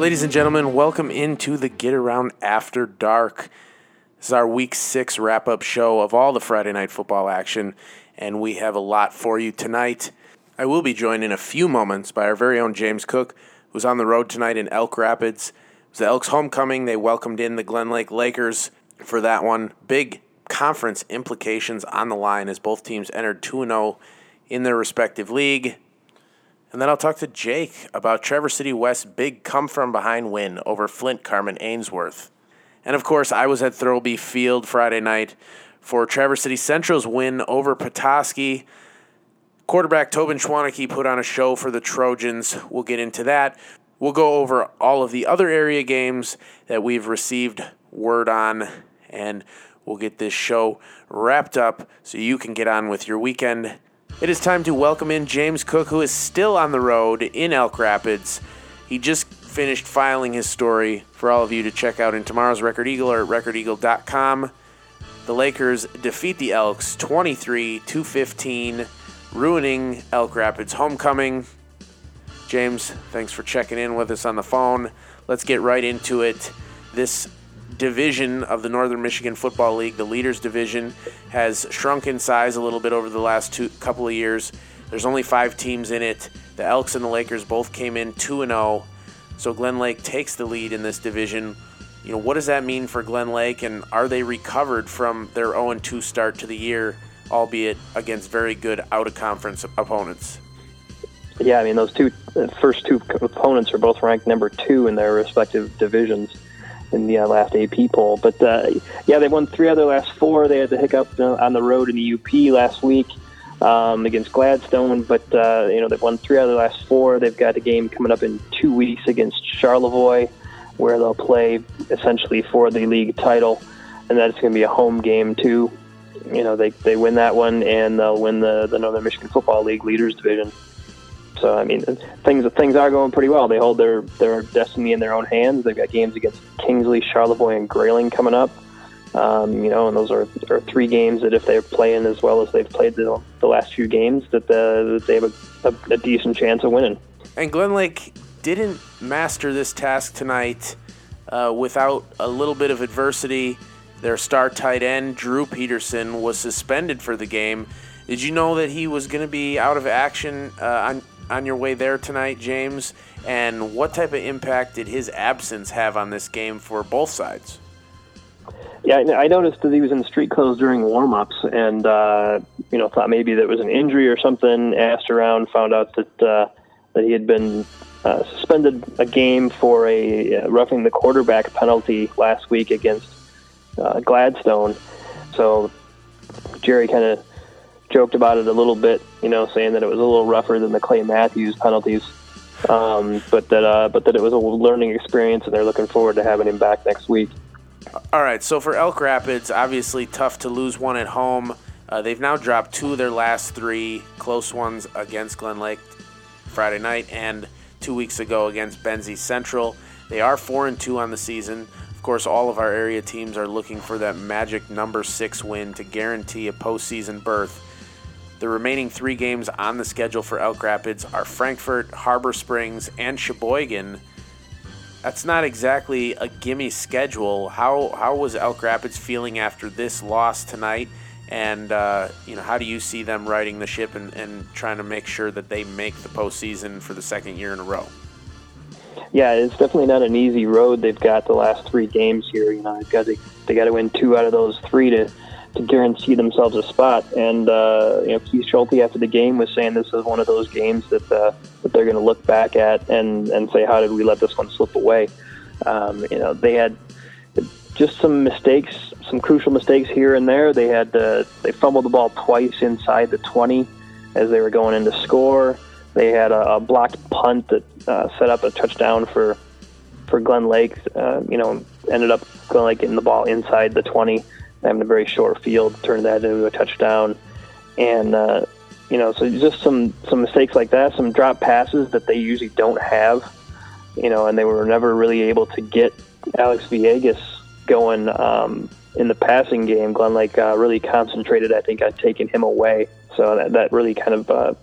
Ladies and gentlemen, welcome into the Get Around After Dark. This is our week six wrap up show of all the Friday night football action, and we have a lot for you tonight. I will be joined in a few moments by our very own James Cook, who's on the road tonight in Elk Rapids. It was the Elks' homecoming. They welcomed in the Glen Lake Lakers for that one. Big conference implications on the line as both teams entered 2 0 in their respective league. And then I'll talk to Jake about Traverse City West's big come from behind win over Flint Carman Ainsworth. And of course, I was at Thurlby Field Friday night for Traverse City Central's win over Petoskey. Quarterback Tobin Schwannecke put on a show for the Trojans. We'll get into that. We'll go over all of the other area games that we've received word on, and we'll get this show wrapped up so you can get on with your weekend it is time to welcome in James Cook, who is still on the road in Elk Rapids. He just finished filing his story for all of you to check out in tomorrow's Record Eagle or at recordeagle.com. The Lakers defeat the Elks 23 to 15, ruining Elk Rapids' homecoming. James, thanks for checking in with us on the phone. Let's get right into it. This division of the Northern Michigan Football League, the Leaders Division, has shrunk in size a little bit over the last two couple of years. There's only five teams in it. The Elks and the Lakers both came in 2 and 0. So Glen Lake takes the lead in this division. You know, what does that mean for Glen Lake and are they recovered from their 0 2 start to the year, albeit against very good out of conference opponents? Yeah, I mean those two uh, first two opponents are both ranked number 2 in their respective divisions in the uh, last AP poll. But uh, yeah, they won three out of their last four. They had the hiccup uh, on the road in the UP last week um, against Gladstone, but uh, you know they've won three out of their last four. They've got a game coming up in two weeks against Charlevoix, where they'll play essentially for the league title, and that's going to be a home game too. You know, they they win that one, and they'll win the the Northern Michigan Football League Leaders Division. So I mean, things things are going pretty well. They hold their their destiny in their own hands. They've got games against Kingsley, Charlevoix, and Grayling coming up. Um, you know, and those are, are three games that if they're playing as well as they've played the, the last few games, that, the, that they have a, a, a decent chance of winning. And Glen Lake didn't master this task tonight uh, without a little bit of adversity. Their star tight end, Drew Peterson, was suspended for the game. Did you know that he was going to be out of action uh, on on your way there tonight, James? And what type of impact did his absence have on this game for both sides? Yeah, I noticed that he was in street clothes during warm-ups, and uh, you know thought maybe that was an injury or something. Asked around, found out that uh, that he had been uh, suspended a game for a uh, roughing the quarterback penalty last week against uh, Gladstone. So Jerry kind of joked about it a little bit, you know, saying that it was a little rougher than the Clay Matthews penalties, um, but that uh, but that it was a learning experience, and they're looking forward to having him back next week. All right, so for Elk Rapids, obviously tough to lose one at home. Uh, they've now dropped two of their last three close ones against Glen Lake Friday night and two weeks ago against Benzie Central. They are four and two on the season. Of course, all of our area teams are looking for that magic number six win to guarantee a postseason berth. The remaining three games on the schedule for Elk Rapids are Frankfort, Harbor Springs, and Cheboygan. That's not exactly a gimme schedule. How how was Elk Rapids feeling after this loss tonight? And uh, you know, how do you see them riding the ship and, and trying to make sure that they make the postseason for the second year in a row? Yeah, it's definitely not an easy road. They've got the last three games here. You know, they've got to, they got to win two out of those three to to guarantee themselves a spot. And uh, you know, Keith Schulte after the game was saying this is one of those games that uh, that they're going to look back at and and say, how did we let this one slip away? Um, you know, they had just some mistakes, some crucial mistakes here and there. They had uh, they fumbled the ball twice inside the 20 as they were going in to score. They had a, a blocked punt that uh, set up a touchdown for for Glen Lake. Uh, you know, ended up Glen Lake getting the ball inside the 20 having a very short field, turned that into a touchdown, and uh, you know, so just some some mistakes like that, some drop passes that they usually don't have, you know, and they were never really able to get Alex Villegas going um, in the passing game. Glen Lake uh, really concentrated, I think, on taking him away, so that, that really kind of uh,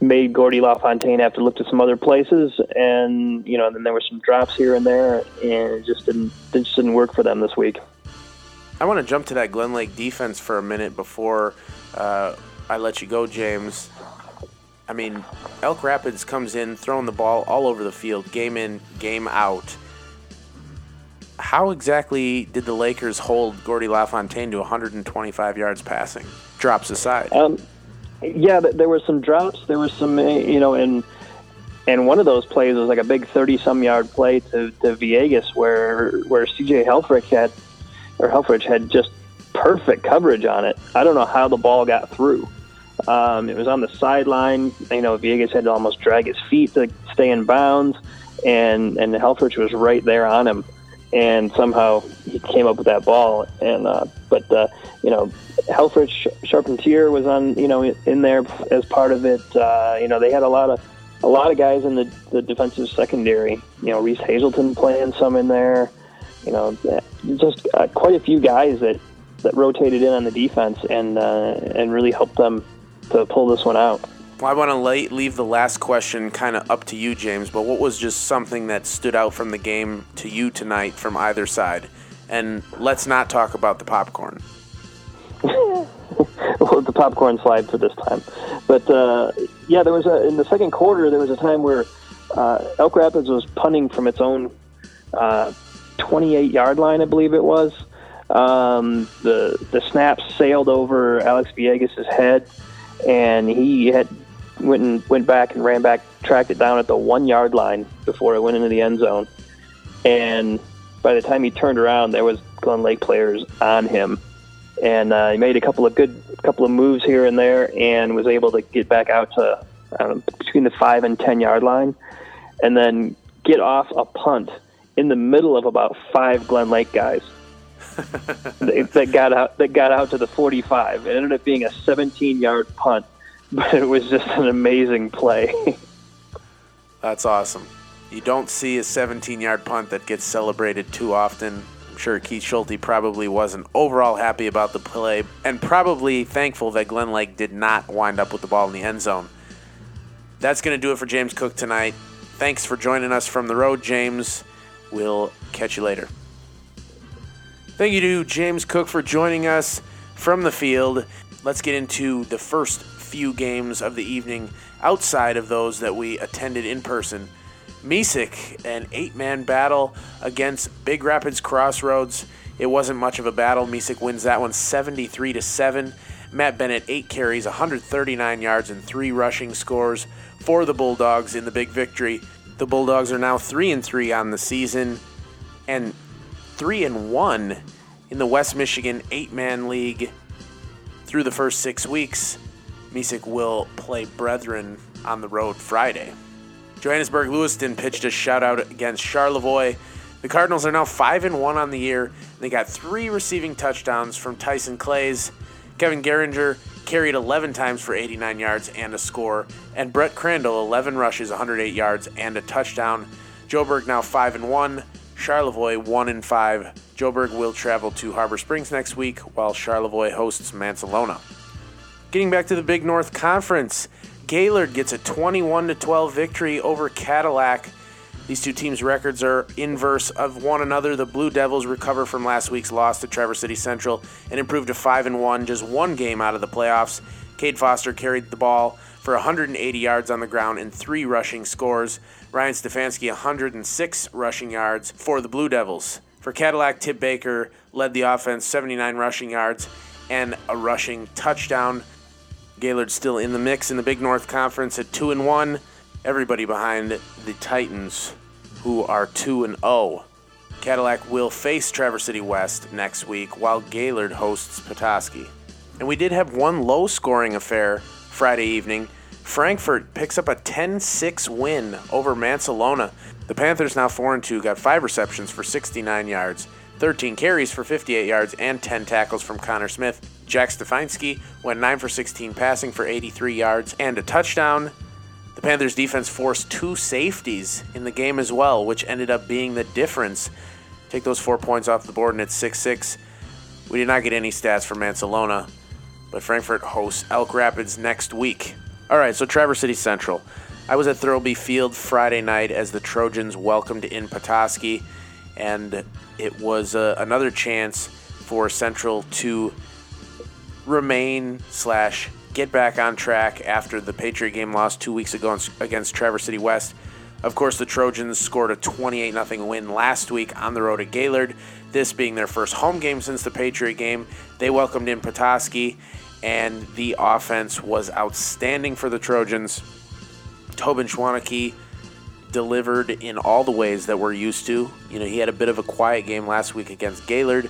made Gordy LaFontaine have to look to some other places, and you know, then there were some drops here and there, and it just didn't it just didn't work for them this week. I want to jump to that Glen Lake defense for a minute before uh, I let you go, James. I mean, Elk Rapids comes in throwing the ball all over the field, game in, game out. How exactly did the Lakers hold Gordy LaFontaine to 125 yards passing? Drops aside. Um, yeah, there were some drops. There was some, eh, you know, and and one of those plays was like a big 30-some yard play to, to Villegas where where C.J. Helfrich had or Helfrich had just perfect coverage on it. I don't know how the ball got through. Um, it was on the sideline. You know, Villegas had to almost drag his feet to stay in bounds, and and Helfrich was right there on him, and somehow he came up with that ball. And uh, but uh, you know, Helfrich Charpentier was on you know in there as part of it. Uh, you know, they had a lot of a lot of guys in the, the defensive secondary. You know, Reese Hazelton playing some in there. You know, just uh, quite a few guys that that rotated in on the defense and uh, and really helped them to pull this one out. Well, I want to leave the last question kind of up to you, James. But what was just something that stood out from the game to you tonight from either side? And let's not talk about the popcorn. well, the popcorn slide for this time. But uh, yeah, there was a in the second quarter. There was a time where uh, Elk Rapids was punting from its own uh, 28 yard line, I believe it was. Um, the the snap sailed over Alex Villegas' head and he had went and went back and ran back, tracked it down at the one yard line before it went into the end zone. And by the time he turned around, there was Glen Lake players on him, and uh, he made a couple of good couple of moves here and there, and was able to get back out to know, between the five and ten yard line, and then get off a punt in the middle of about five Glen Lake guys that got out that got out to the 45. It ended up being a 17-yard punt, but it was just an amazing play. That's awesome. You don't see a 17-yard punt that gets celebrated too often. I'm sure Keith Schulte probably wasn't overall happy about the play, and probably thankful that Glen Lake did not wind up with the ball in the end zone. That's going to do it for James Cook tonight. Thanks for joining us from the road, James. We'll catch you later. Thank you to James Cook for joining us from the field. Let's get into the first few games of the evening outside of those that we attended in person. Mesick, an eight man battle against Big Rapids Crossroads. It wasn't much of a battle. Mesick wins that one 73 to 7. Matt Bennett, eight carries, 139 yards, and three rushing scores for the Bulldogs in the big victory. The Bulldogs are now 3 and 3 on the season. And three and one in the West Michigan eight man league through the first six weeks. Mesick will play Brethren on the road Friday. Johannesburg Lewiston pitched a shutout against Charlevoix. The Cardinals are now 5 and 1 on the year. They got three receiving touchdowns from Tyson Clays. Kevin Geringer carried 11 times for 89 yards and a score, and Brett Crandall 11 rushes, 108 yards and a touchdown. Joburg now 5 and 1. Charlevoix 1 and 5. Joburg will travel to Harbor Springs next week while Charlevoix hosts Mancelona. Getting back to the Big North Conference, Gaylord gets a 21 12 victory over Cadillac. These two teams' records are inverse of one another. The Blue Devils recover from last week's loss to Traverse City Central and improved to 5 and 1, just one game out of the playoffs. Cade Foster carried the ball for 180 yards on the ground and three rushing scores. Ryan Stefanski 106 rushing yards for the Blue Devils. For Cadillac, Tip Baker led the offense 79 rushing yards and a rushing touchdown. Gaylord still in the mix in the Big North Conference at 2 and 1. Everybody behind the Titans who are 2 and 0. Cadillac will face Traverse City West next week while Gaylord hosts Petoskey. And we did have one low scoring affair Friday evening Frankfort picks up a 10 6 win over Mancelona. The Panthers, now 4 2, got 5 receptions for 69 yards, 13 carries for 58 yards, and 10 tackles from Connor Smith. Jack Stefanski went 9 for 16, passing for 83 yards and a touchdown. The Panthers defense forced two safeties in the game as well, which ended up being the difference. Take those four points off the board, and it's 6 6. We did not get any stats from Mancelona, but Frankfort hosts Elk Rapids next week. All right, so Traverse City Central. I was at Thurlby Field Friday night as the Trojans welcomed in Petoskey, and it was uh, another chance for Central to remain slash get back on track after the Patriot game lost two weeks ago against Traverse City West. Of course, the Trojans scored a 28 0 win last week on the road at Gaylord. This being their first home game since the Patriot game, they welcomed in Petoskey, and the offense was outstanding for the Trojans. Tobin Schwannecke delivered in all the ways that we're used to. You know, he had a bit of a quiet game last week against Gaylord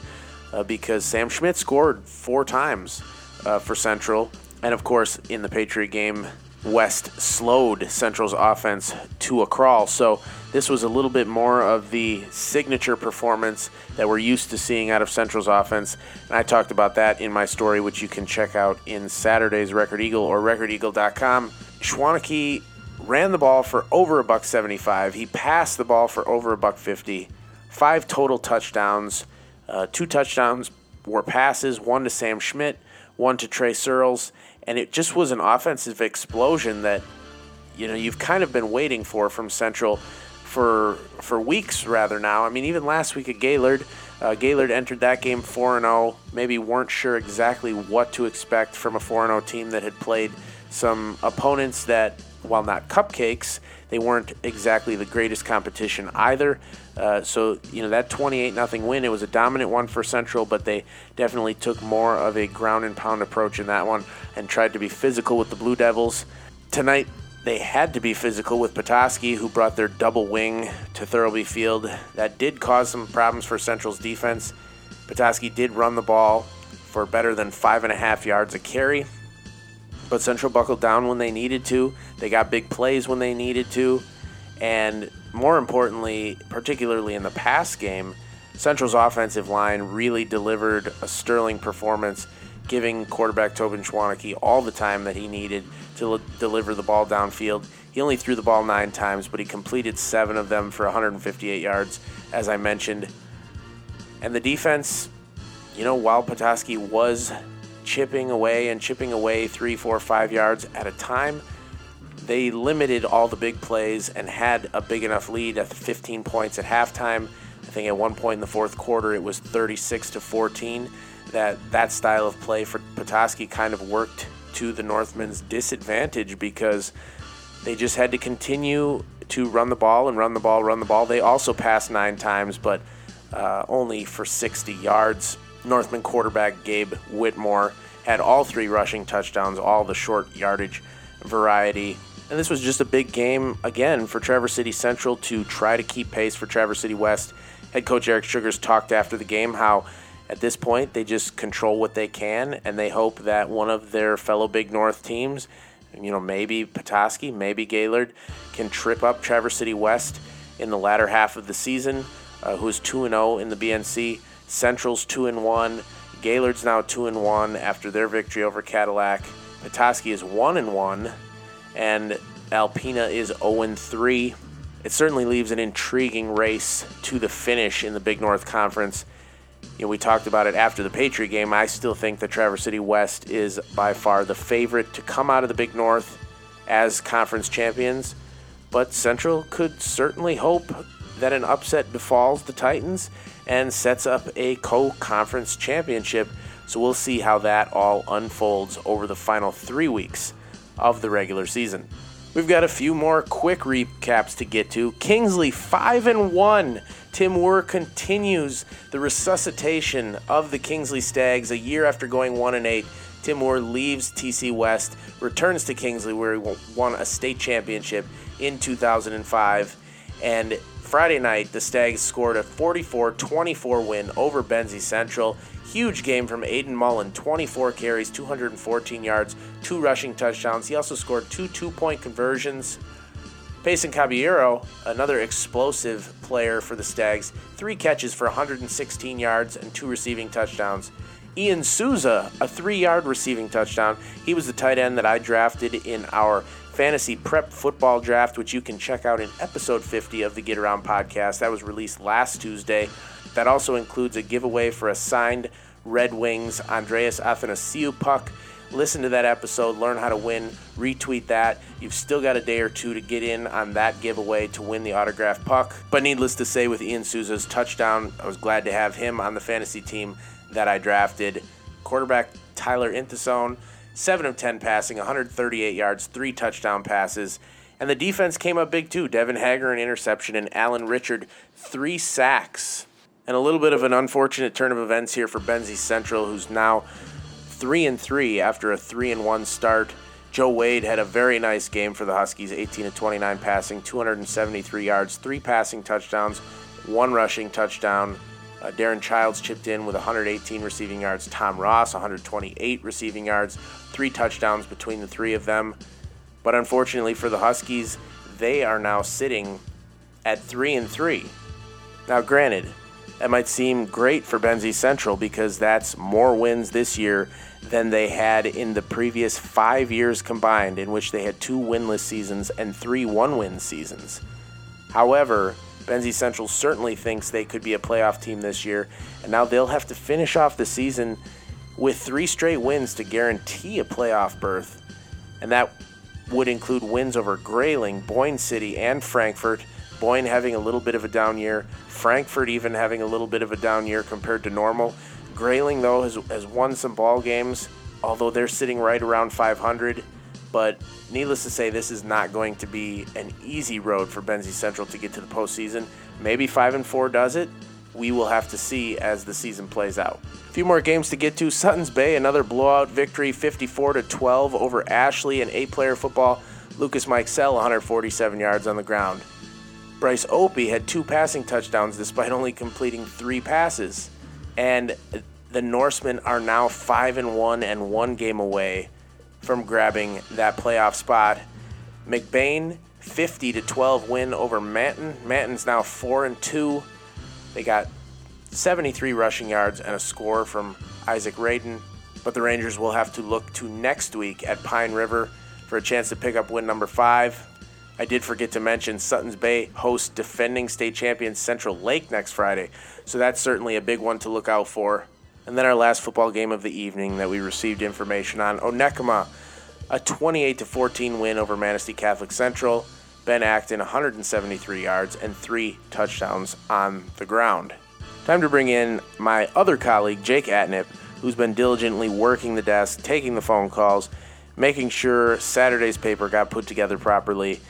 uh, because Sam Schmidt scored four times uh, for Central. And of course, in the Patriot game, West slowed Central's offense to a crawl. So this was a little bit more of the signature performance that we're used to seeing out of Central's offense. And I talked about that in my story, which you can check out in Saturday's Record Eagle or recordeagle.com. Schwannecke ran the ball for over a buck 75. He passed the ball for over a buck 50. Five total touchdowns. Uh, two touchdowns were passes, one to Sam Schmidt, one to Trey Searles and it just was an offensive explosion that you know you've kind of been waiting for from Central for for weeks rather now. I mean, even last week at Gaylord, uh, Gaylord entered that game 4 0. Maybe weren't sure exactly what to expect from a 4 0 team that had played some opponents that, while not cupcakes, they weren't exactly the greatest competition either. Uh, so, you know, that 28 0 win, it was a dominant one for Central, but they definitely took more of a ground and pound approach in that one and tried to be physical with the Blue Devils. Tonight, they had to be physical with Petoskey, who brought their double wing to Thurlby Field. That did cause some problems for Central's defense. Petoskey did run the ball for better than five and a half yards a carry, but Central buckled down when they needed to. They got big plays when they needed to. And more importantly, particularly in the pass game, Central's offensive line really delivered a sterling performance, giving quarterback Tobin Schwannecke all the time that he needed to l- deliver the ball downfield. He only threw the ball nine times, but he completed seven of them for 158 yards, as I mentioned. And the defense, you know, while Petoskey was chipping away and chipping away three, four, five yards at a time. They limited all the big plays and had a big enough lead at 15 points at halftime. I think at one point in the fourth quarter it was 36 to 14. That that style of play for Petoskey kind of worked to the Northmen's disadvantage because they just had to continue to run the ball and run the ball, run the ball. They also passed nine times, but uh, only for 60 yards. Northman quarterback Gabe Whitmore had all three rushing touchdowns, all the short yardage variety. And this was just a big game, again, for Traverse City Central to try to keep pace for Traverse City West. Head coach Eric Sugars talked after the game how at this point they just control what they can and they hope that one of their fellow Big North teams, you know, maybe Petoskey, maybe Gaylord, can trip up Traverse City West in the latter half of the season, uh, who is 2 0 in the BNC. Central's two and one. Gaylord's now two and one after their victory over Cadillac. Petoskey is one and one, and Alpena is 0 and three. It certainly leaves an intriguing race to the finish in the Big North Conference. You know, we talked about it after the Patriot game. I still think that Traverse City West is by far the favorite to come out of the Big North as conference champions, but Central could certainly hope that an upset befalls the Titans and sets up a co conference championship. So we'll see how that all unfolds over the final three weeks of the regular season. We've got a few more quick recaps to get to. Kingsley 5 and 1. Tim Moore continues the resuscitation of the Kingsley Stags a year after going 1 and 8. Tim Moore leaves TC West, returns to Kingsley where he won a state championship in 2005 and Friday night, the Stags scored a 44 24 win over Benzie Central. Huge game from Aiden Mullen 24 carries, 214 yards, two rushing touchdowns. He also scored two two point conversions. Payson Caballero, another explosive player for the Stags, three catches for 116 yards and two receiving touchdowns. Ian Souza, a three yard receiving touchdown. He was the tight end that I drafted in our fantasy prep football draft, which you can check out in episode 50 of the Get Around podcast. That was released last Tuesday. That also includes a giveaway for a signed Red Wings Andreas Athanasiou puck. listen to that episode, learn how to win, retweet that. You've still got a day or two to get in on that giveaway to win the autographed puck. But needless to say, with Ian Souza's touchdown, I was glad to have him on the fantasy team that I drafted. Quarterback Tyler Inthasone, 7 of 10 passing, 138 yards, 3 touchdown passes. And the defense came up big too. Devin Hager, an interception, and Alan Richard, three sacks. And a little bit of an unfortunate turn of events here for Benzie Central, who's now three and three after a three and one start. Joe Wade had a very nice game for the Huskies, 18 to 29 passing, 273 yards, three passing touchdowns, one rushing touchdown. Uh, Darren Childs chipped in with 118 receiving yards. Tom Ross, 128 receiving yards, three touchdowns between the three of them. But unfortunately for the Huskies, they are now sitting at three and three. Now, granted, that might seem great for Benzie Central because that's more wins this year than they had in the previous five years combined, in which they had two winless seasons and three one win seasons. However, Benzie Central certainly thinks they could be a playoff team this year, and now they'll have to finish off the season with three straight wins to guarantee a playoff berth. And that would include wins over Grayling, Boyne City, and Frankfort. Boyne having a little bit of a down year, Frankfort even having a little bit of a down year compared to normal. Grayling, though, has, has won some ball games, although they're sitting right around 500. But needless to say, this is not going to be an easy road for Benzie Central to get to the postseason. Maybe 5 and 4 does it. We will have to see as the season plays out. A few more games to get to. Sutton's Bay, another blowout victory, 54 to 12 over Ashley in eight-player football. Lucas Mikesell, 147 yards on the ground. Bryce Opie had two passing touchdowns despite only completing three passes. And the Norsemen are now 5 and 1 and one game away from grabbing that playoff spot. McBain 50 to 12 win over Manton. Manton's now 4 and 2. They got 73 rushing yards and a score from Isaac Raiden, but the Rangers will have to look to next week at Pine River for a chance to pick up win number 5. I did forget to mention Sutton's Bay hosts defending state champions Central Lake next Friday, so that's certainly a big one to look out for. And then our last football game of the evening that we received information on Onekama, a 28 14 win over Manistee Catholic Central. Ben Acton 173 yards and three touchdowns on the ground. Time to bring in my other colleague, Jake Atnip, who's been diligently working the desk, taking the phone calls, making sure Saturday's paper got put together properly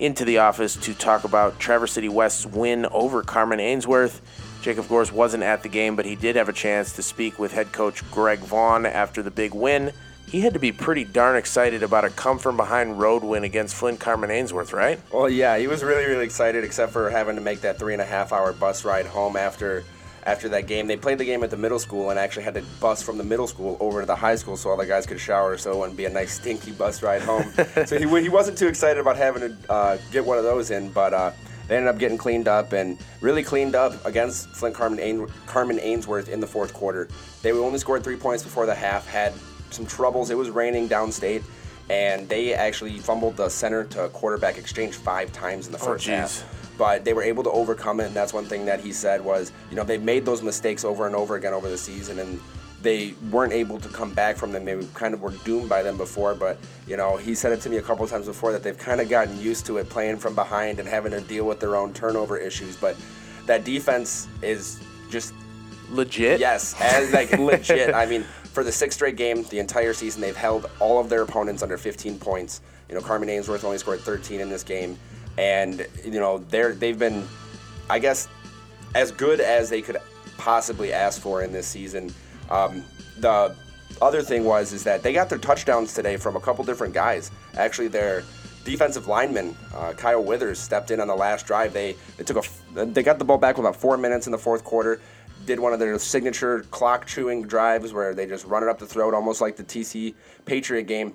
into the office to talk about Traverse City West's win over Carman Ainsworth. Of course, wasn't at the game, but he did have a chance to speak with head coach Greg Vaughn after the big win. He had to be pretty darn excited about a come from behind road win against Flint Carman Ainsworth, right? Well, yeah, he was really, really excited, except for having to make that three and a half hour bus ride home after after that game. They played the game at the middle school and actually had to bus from the middle school over to the high school so all the guys could shower so it wouldn't be a nice stinky bus ride home. so he, he wasn't too excited about having to uh, get one of those in, but uh, they ended up getting cleaned up and really cleaned up against Flint Carmen, Ain- Carman Ainsworth in the fourth quarter. They only scored three points before the half, had some troubles. It was raining downstate. And they actually fumbled the center to quarterback exchange five times in the Oh, first jeez. half but they were able to overcome it. And that's one thing that he said was, you know, they've made those mistakes over and over again over the season, and they weren't able to come back from them. They kind of were doomed by them before, but you know, he said it to me a couple of times before that they've kind of gotten used to it, playing from behind and having to deal with their own turnover issues. But that defense is just Legit? Yes, as like legit. I mean, for the sixth straight game, the entire season, they've held all of their opponents under 15 points. You know, Carman Ainsworth only scored 13 in this game, and you know they're they've been, I guess, as good as they could possibly ask for in this season. Um, the other thing was is that they got their touchdowns today from a couple different guys. Actually, their defensive lineman uh, Kyle Withers stepped in on the last drive. They they took a they got the ball back with about four minutes in the fourth quarter. Did one of their signature clock chewing drives where they just run it up the throat, almost like the TC Patriot game.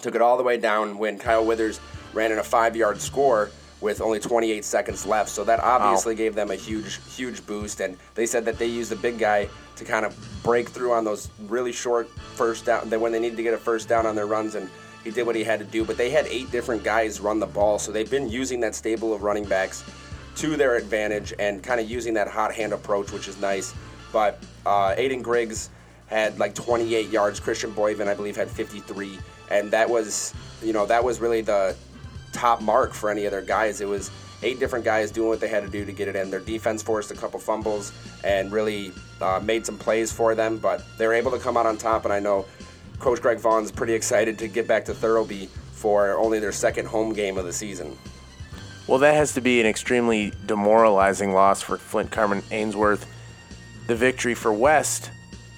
Took it all the way down when Kyle Withers ran in a five yard score with only 28 seconds left. So that obviously gave them a huge, huge boost. And they said that they used the big guy to kind of break through on those really short first down, that when they needed to get a first down on their runs. And he did what he had to do. But they had eight different guys run the ball. So they've been using that stable of running backs to their advantage and kind of using that hot hand approach, which is nice. But uh, Aiden Griggs had like 28 yards. Christian Boyven, I believe, had 53, and that was, you know, that was really the top mark for any of their guys. It was eight different guys doing what they had to do to get it in. Their defense forced a couple fumbles and really uh, made some plays for them, but they were able to come out on top. And I know Coach Greg Vaughn's pretty excited to get back to Thurlby for only their second home game of the season. Well, that has to be an extremely demoralizing loss for Flint Carman Ainsworth. The victory for West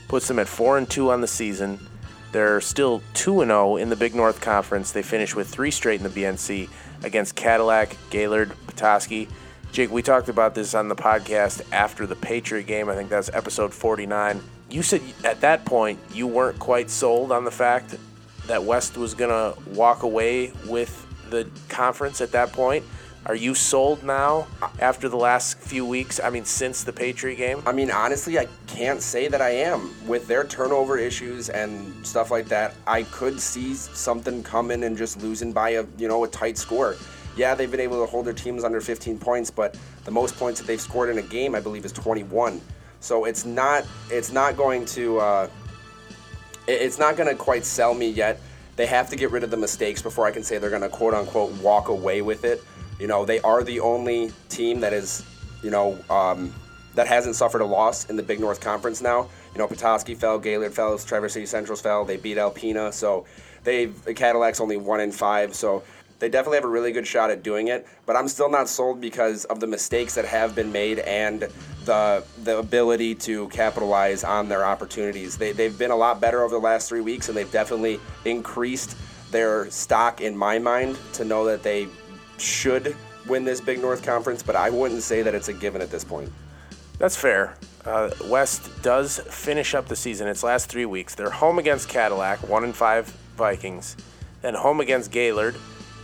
puts them at 4 and 2 on the season. They're still 2 and 0 in the Big North Conference. They finished with 3 straight in the BNC against Cadillac, Gaylord, Petoskey. Jake, we talked about this on the podcast after the Patriot game. I think that was episode 49. You said at that point you weren't quite sold on the fact that West was going to walk away with the conference at that point. Are you sold now after the last few weeks? I mean, since the Patriot game? I mean, honestly, I can't say that I am. With their turnover issues and stuff like that, I could see something coming and just losing by a you know a tight score. Yeah, they've been able to hold their teams under 15 points, but the most points that they've scored in a game, I believe, is 21. So it's not it's not going to uh, it's not going to quite sell me yet. They have to get rid of the mistakes before I can say they're going to quote unquote walk away with it. You know, they are the only team that is, you know, um, that hasn't suffered a loss in the Big North Conference now. You know, Petoskey fell, Gaylord fell, Traverse City Centrals fell. They beat Alpena, so they've the Cadillac's only one in five. So they definitely have a really good shot at doing it. But I'm still not sold because of the mistakes that have been made and the the ability to capitalize on their opportunities. They they've been a lot better over the last three weeks, and they've definitely increased their stock in my mind to know that they should win this Big North Conference, but I wouldn't say that it's a given at this point. That's fair. Uh, West does finish up the season. Its last three weeks. They're home against Cadillac, one and five Vikings, then home against Gaylord,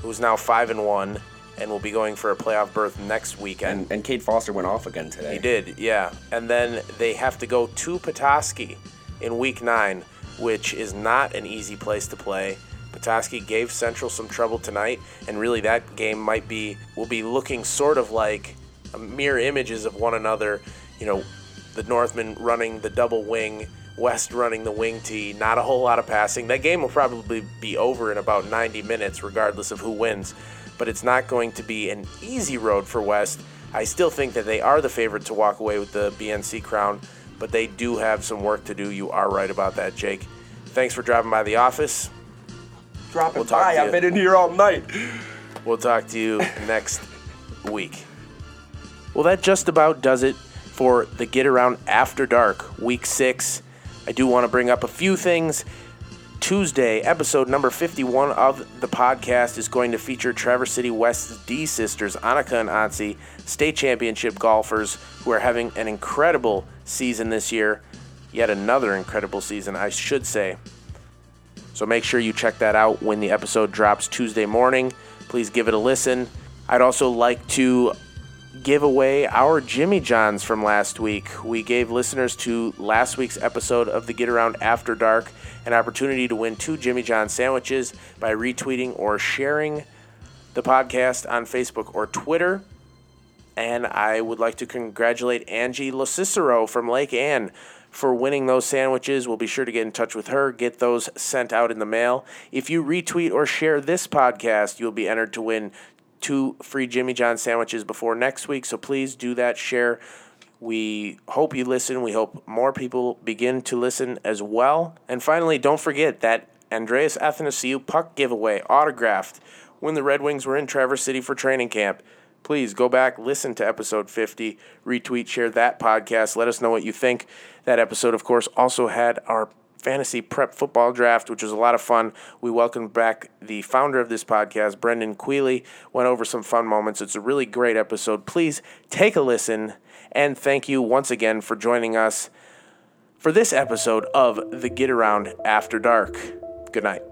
who's now five and one, and will be going for a playoff berth next weekend. And, and Cade Foster went off again today. He did, yeah. And then they have to go to Petoskey in week nine, which is not an easy place to play. Petoskey gave Central some trouble tonight, and really that game might be will be looking sort of like mirror images of one another. You know, the Northmen running the double wing, West running the wing tee. Not a whole lot of passing. That game will probably be over in about 90 minutes, regardless of who wins. But it's not going to be an easy road for West. I still think that they are the favorite to walk away with the BNC crown, but they do have some work to do. You are right about that, Jake. Thanks for driving by the office dropping we'll by. I've been in here all night. We'll talk to you next week. Well, that just about does it for the Get Around After Dark, Week 6. I do want to bring up a few things. Tuesday, episode number 51 of the podcast is going to feature Traverse City West's D sisters, Annika and Ansi, state championship golfers who are having an incredible season this year. Yet another incredible season, I should say. So make sure you check that out when the episode drops Tuesday morning. Please give it a listen. I'd also like to give away our Jimmy Johns from last week. We gave listeners to last week's episode of the Get Around After Dark an opportunity to win two Jimmy John sandwiches by retweeting or sharing the podcast on Facebook or Twitter. And I would like to congratulate Angie Locicero from Lake Ann for winning those sandwiches. We'll be sure to get in touch with her, get those sent out in the mail. If you retweet or share this podcast, you'll be entered to win two free Jimmy John sandwiches before next week. So please do that, share. We hope you listen. We hope more people begin to listen as well. And finally, don't forget that Andreas Athanasiou puck giveaway autographed when the Red Wings were in Traverse City for training camp please go back, listen to episode 50, retweet, share that podcast. Let us know what you think. That episode, of course, also had our fantasy prep football draft, which was a lot of fun. We welcomed back the founder of this podcast, Brendan Quealy, went over some fun moments. It's a really great episode. Please take a listen, and thank you once again for joining us for this episode of the Get Around After Dark. Good night.